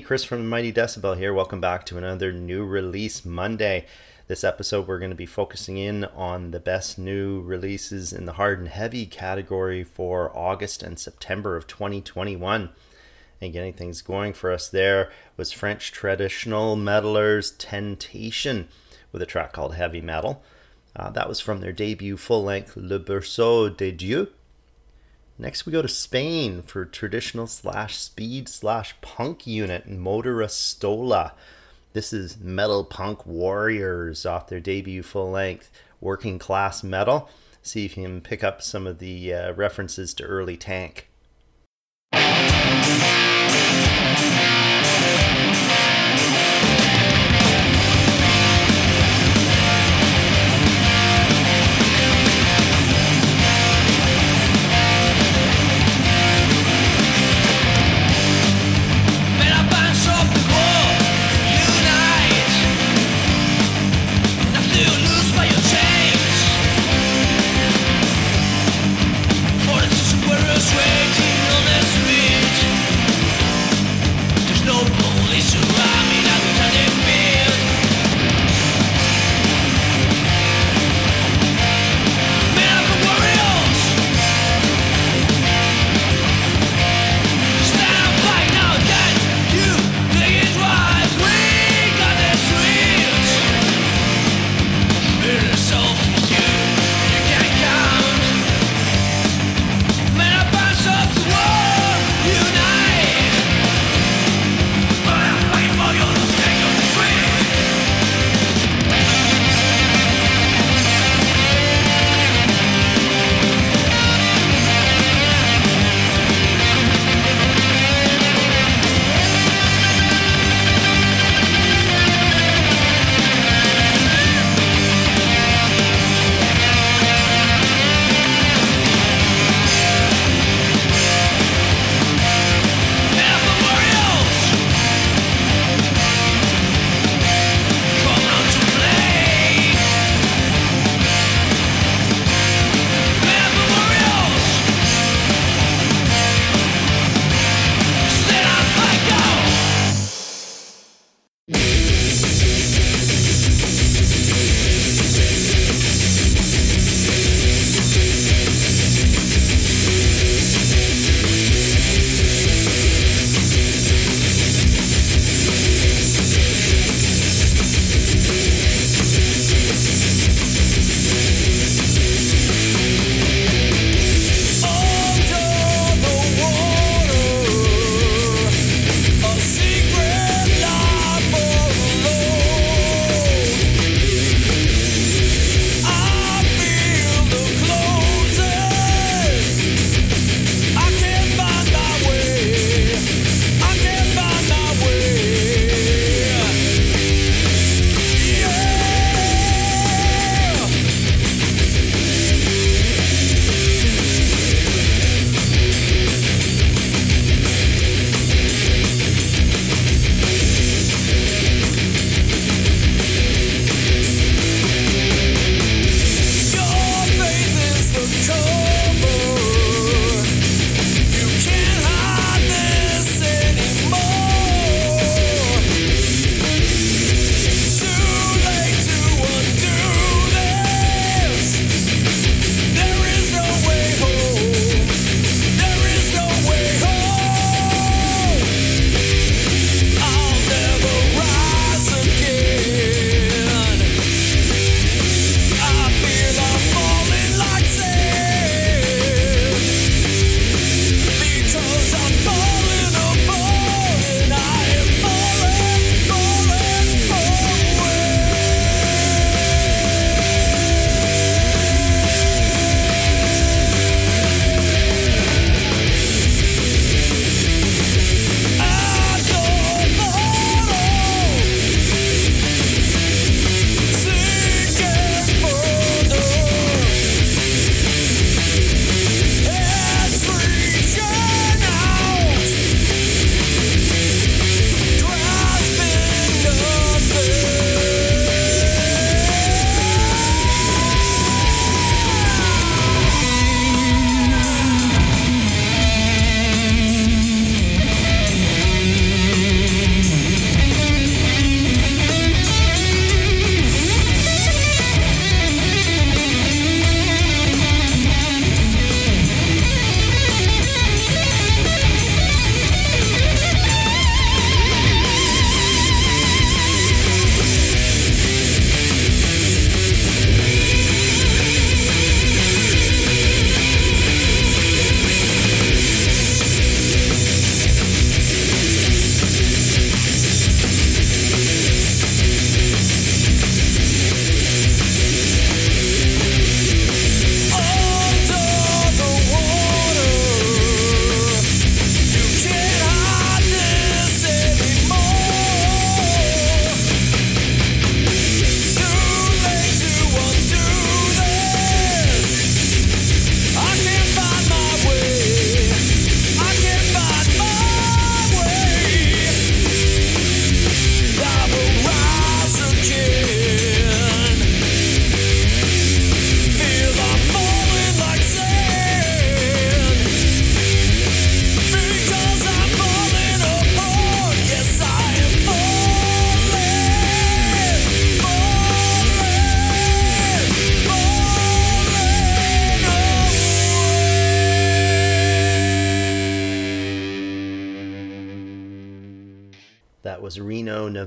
Chris from Mighty Decibel here. Welcome back to another new release Monday. This episode, we're going to be focusing in on the best new releases in the hard and heavy category for August and September of 2021. And getting things going for us there was French traditional metalers Tentation with a track called Heavy Metal. Uh, that was from their debut full length Le Berceau des Dieux. Next, we go to Spain for traditional slash speed slash punk unit Motorastola. This is Metal Punk Warriors off their debut full length working class metal. See if you can pick up some of the uh, references to early Tank.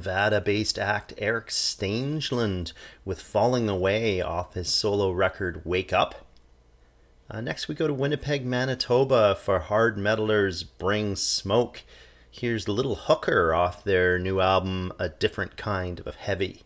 Nevada based act Eric Stangeland with Falling Away off his solo record Wake Up. Uh, next, we go to Winnipeg, Manitoba for hard metalers Bring Smoke. Here's Little Hooker off their new album, A Different Kind of Heavy.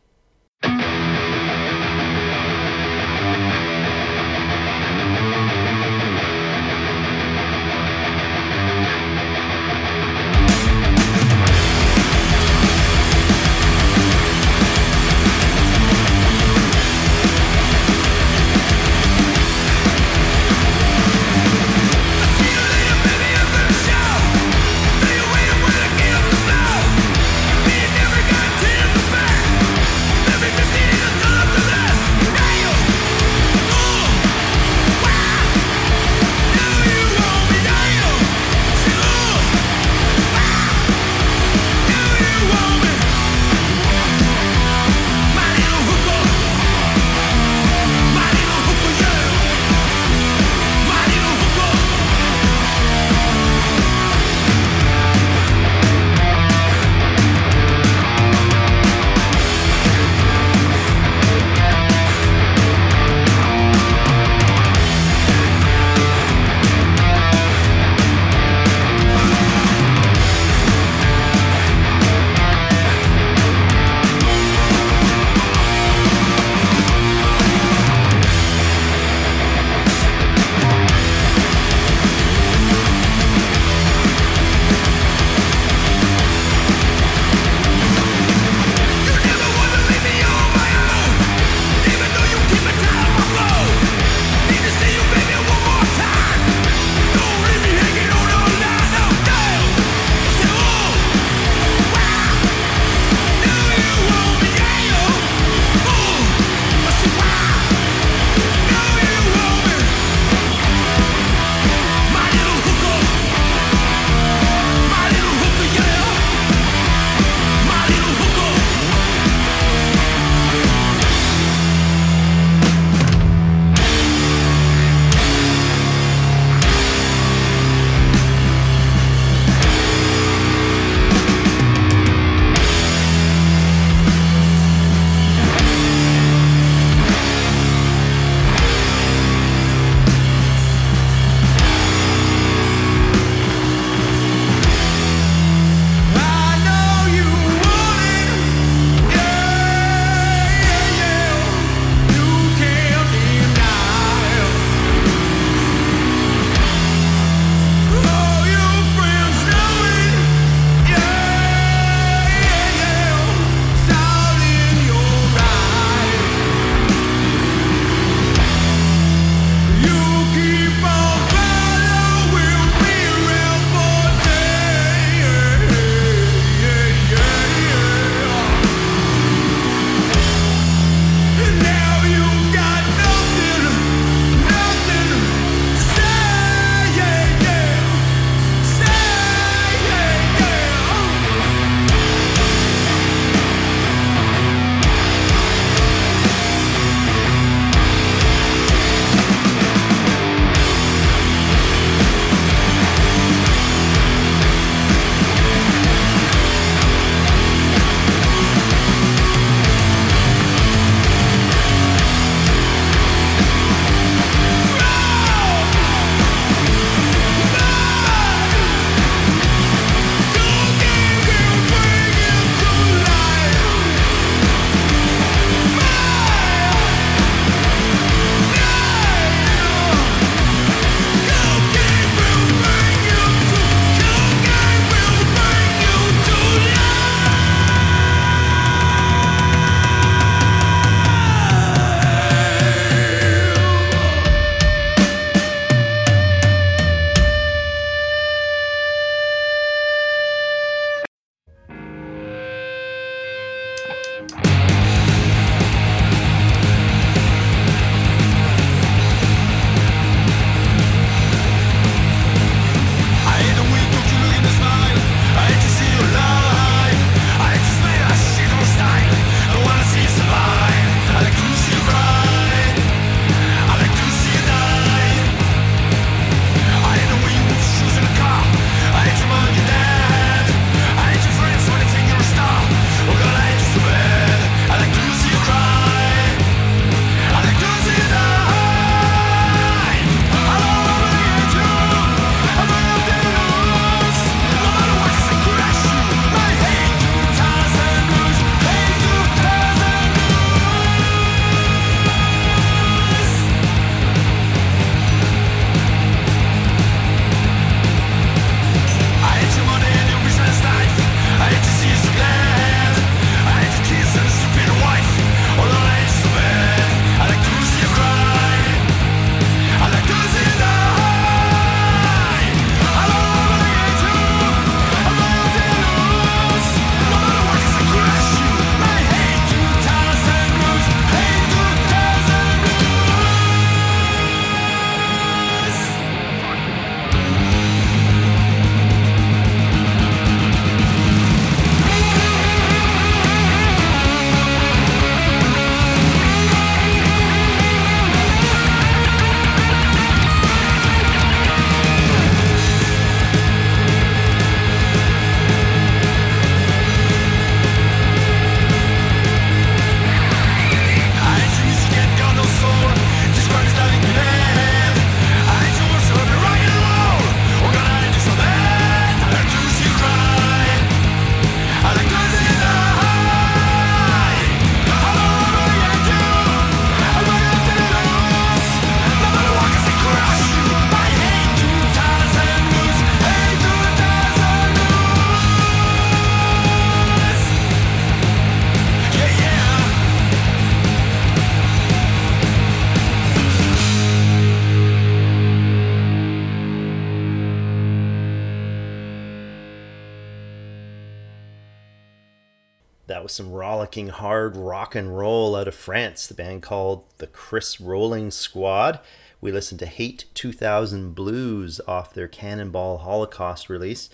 Was some rollicking hard rock and roll out of France, the band called the Chris Rolling Squad. We listened to Hate 2000 Blues off their Cannonball Holocaust release.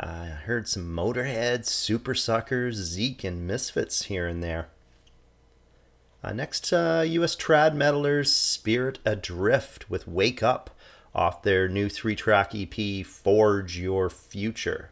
I heard some Motorhead, Supersuckers, Zeke, and Misfits here and there. Uh, next, uh, US trad metalers Spirit Adrift with Wake Up off their new three track EP Forge Your Future.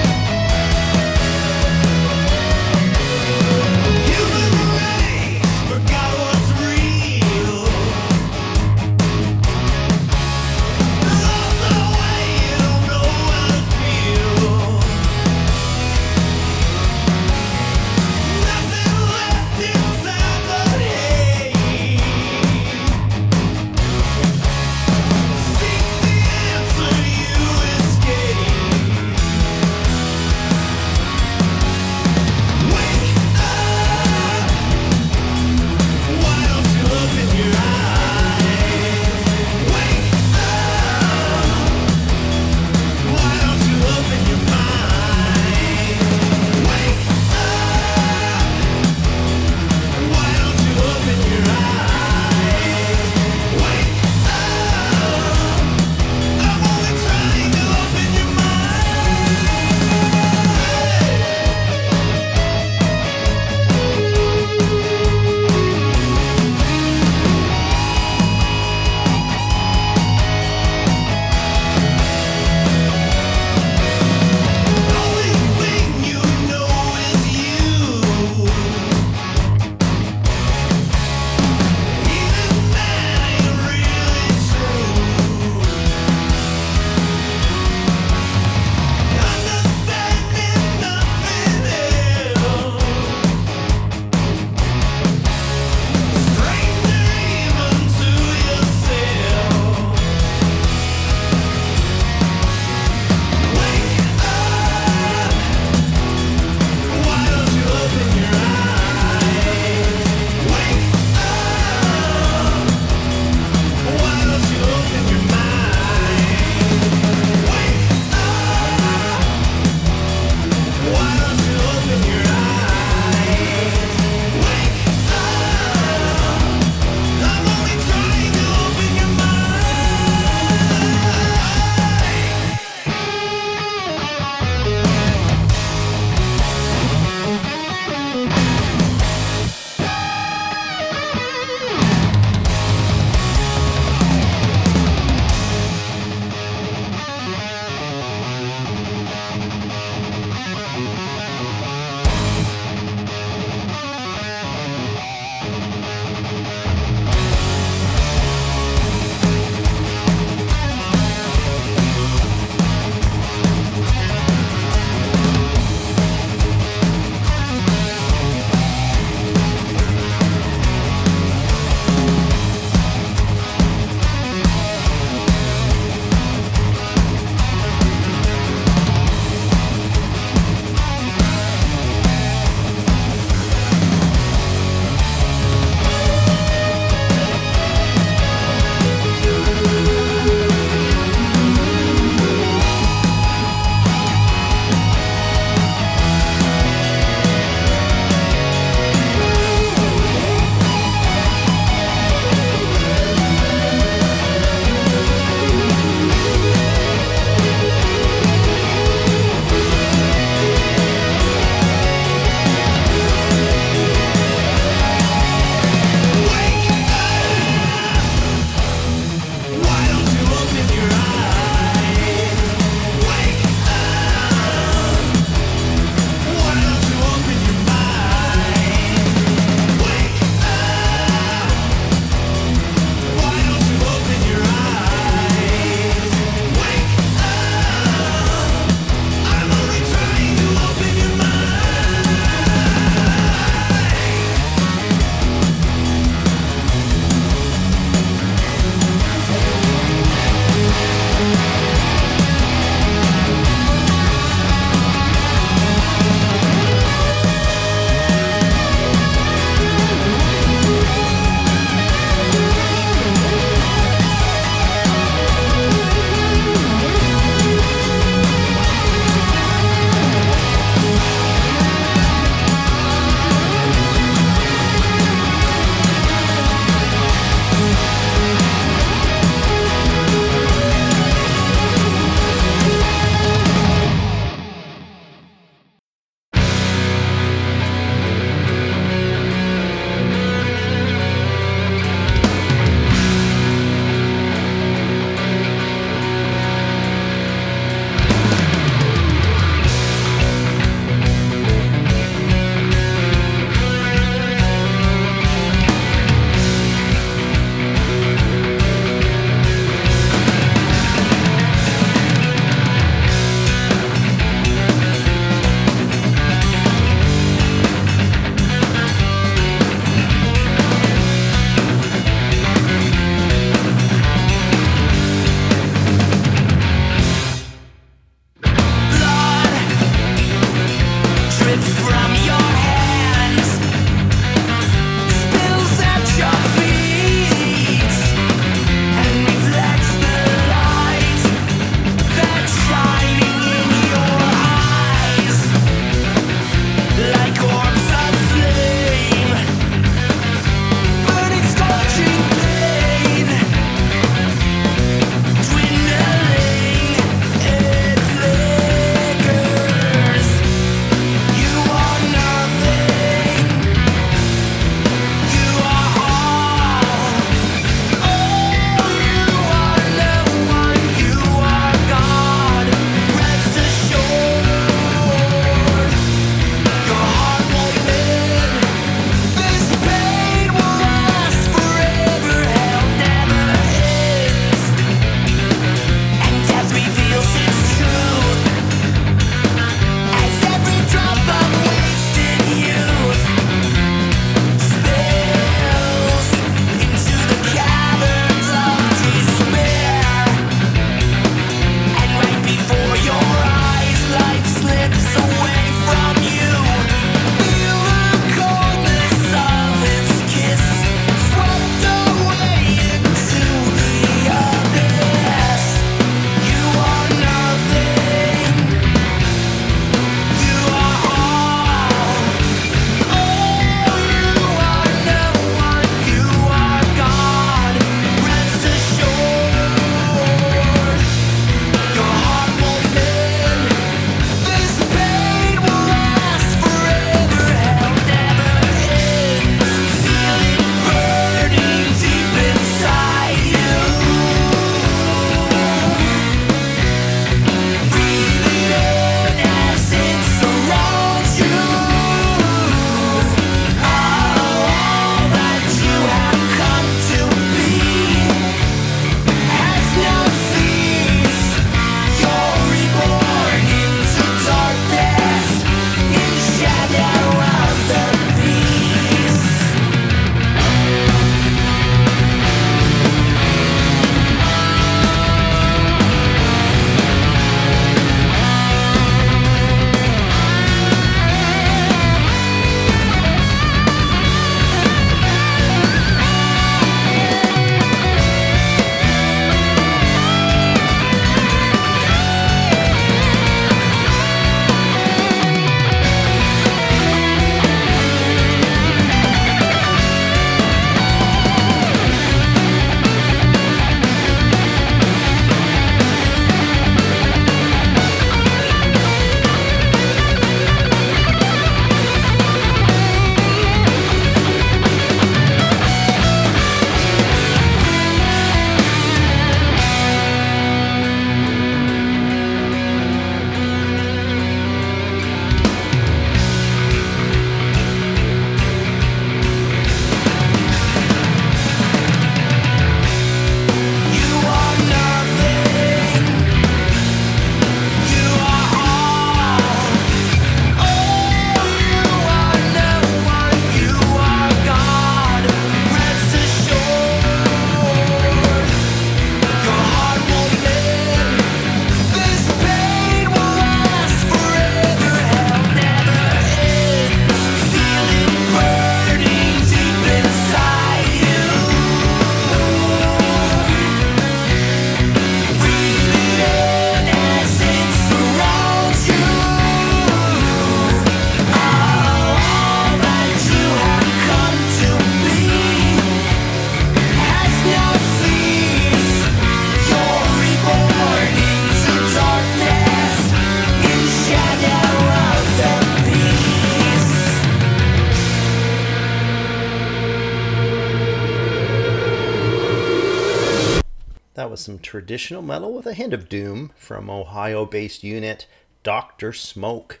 Some traditional metal with a hint of doom from Ohio based unit Dr. Smoke.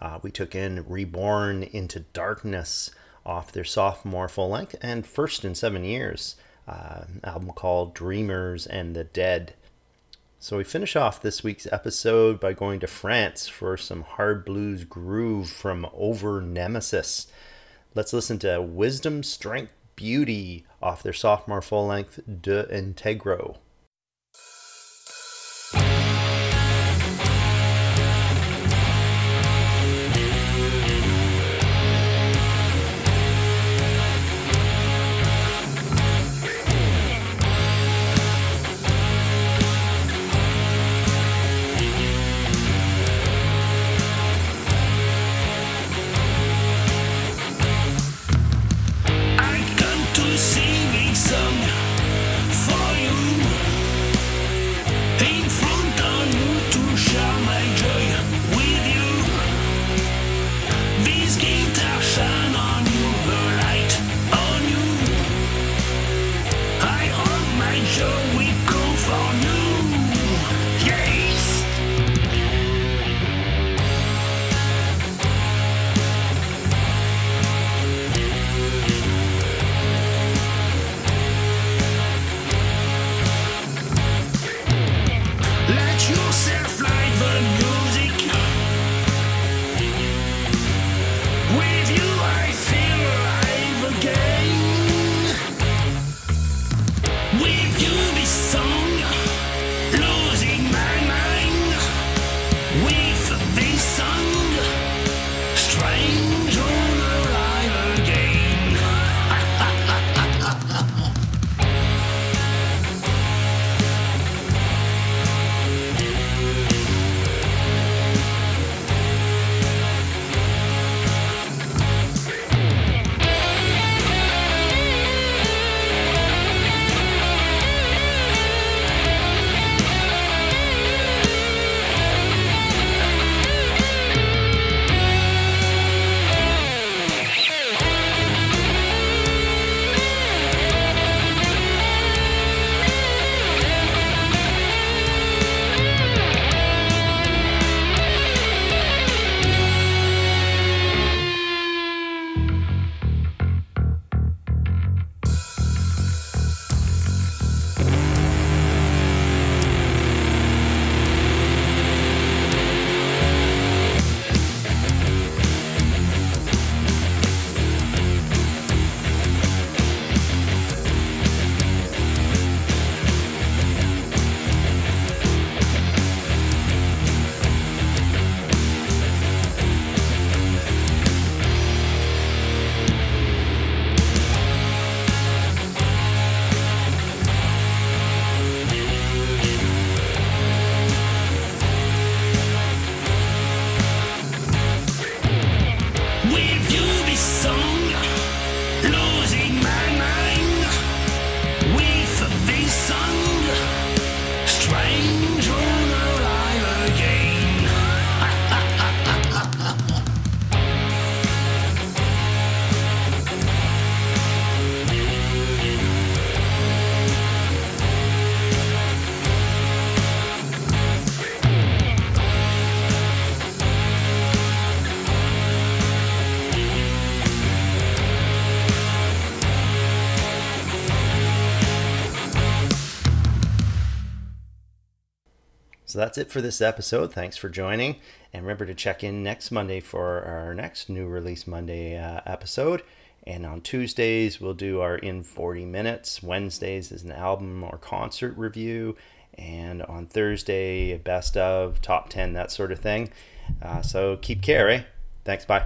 Uh, we took in Reborn into Darkness off their sophomore full length and first in seven years uh, album called Dreamers and the Dead. So we finish off this week's episode by going to France for some hard blues groove from Over Nemesis. Let's listen to Wisdom, Strength, Beauty off their sophomore full length De Integro. So that's it for this episode. Thanks for joining. And remember to check in next Monday for our next new release Monday uh, episode. And on Tuesdays, we'll do our In 40 Minutes. Wednesdays is an album or concert review. And on Thursday, best of, top 10, that sort of thing. Uh, so keep care, eh? Thanks. Bye.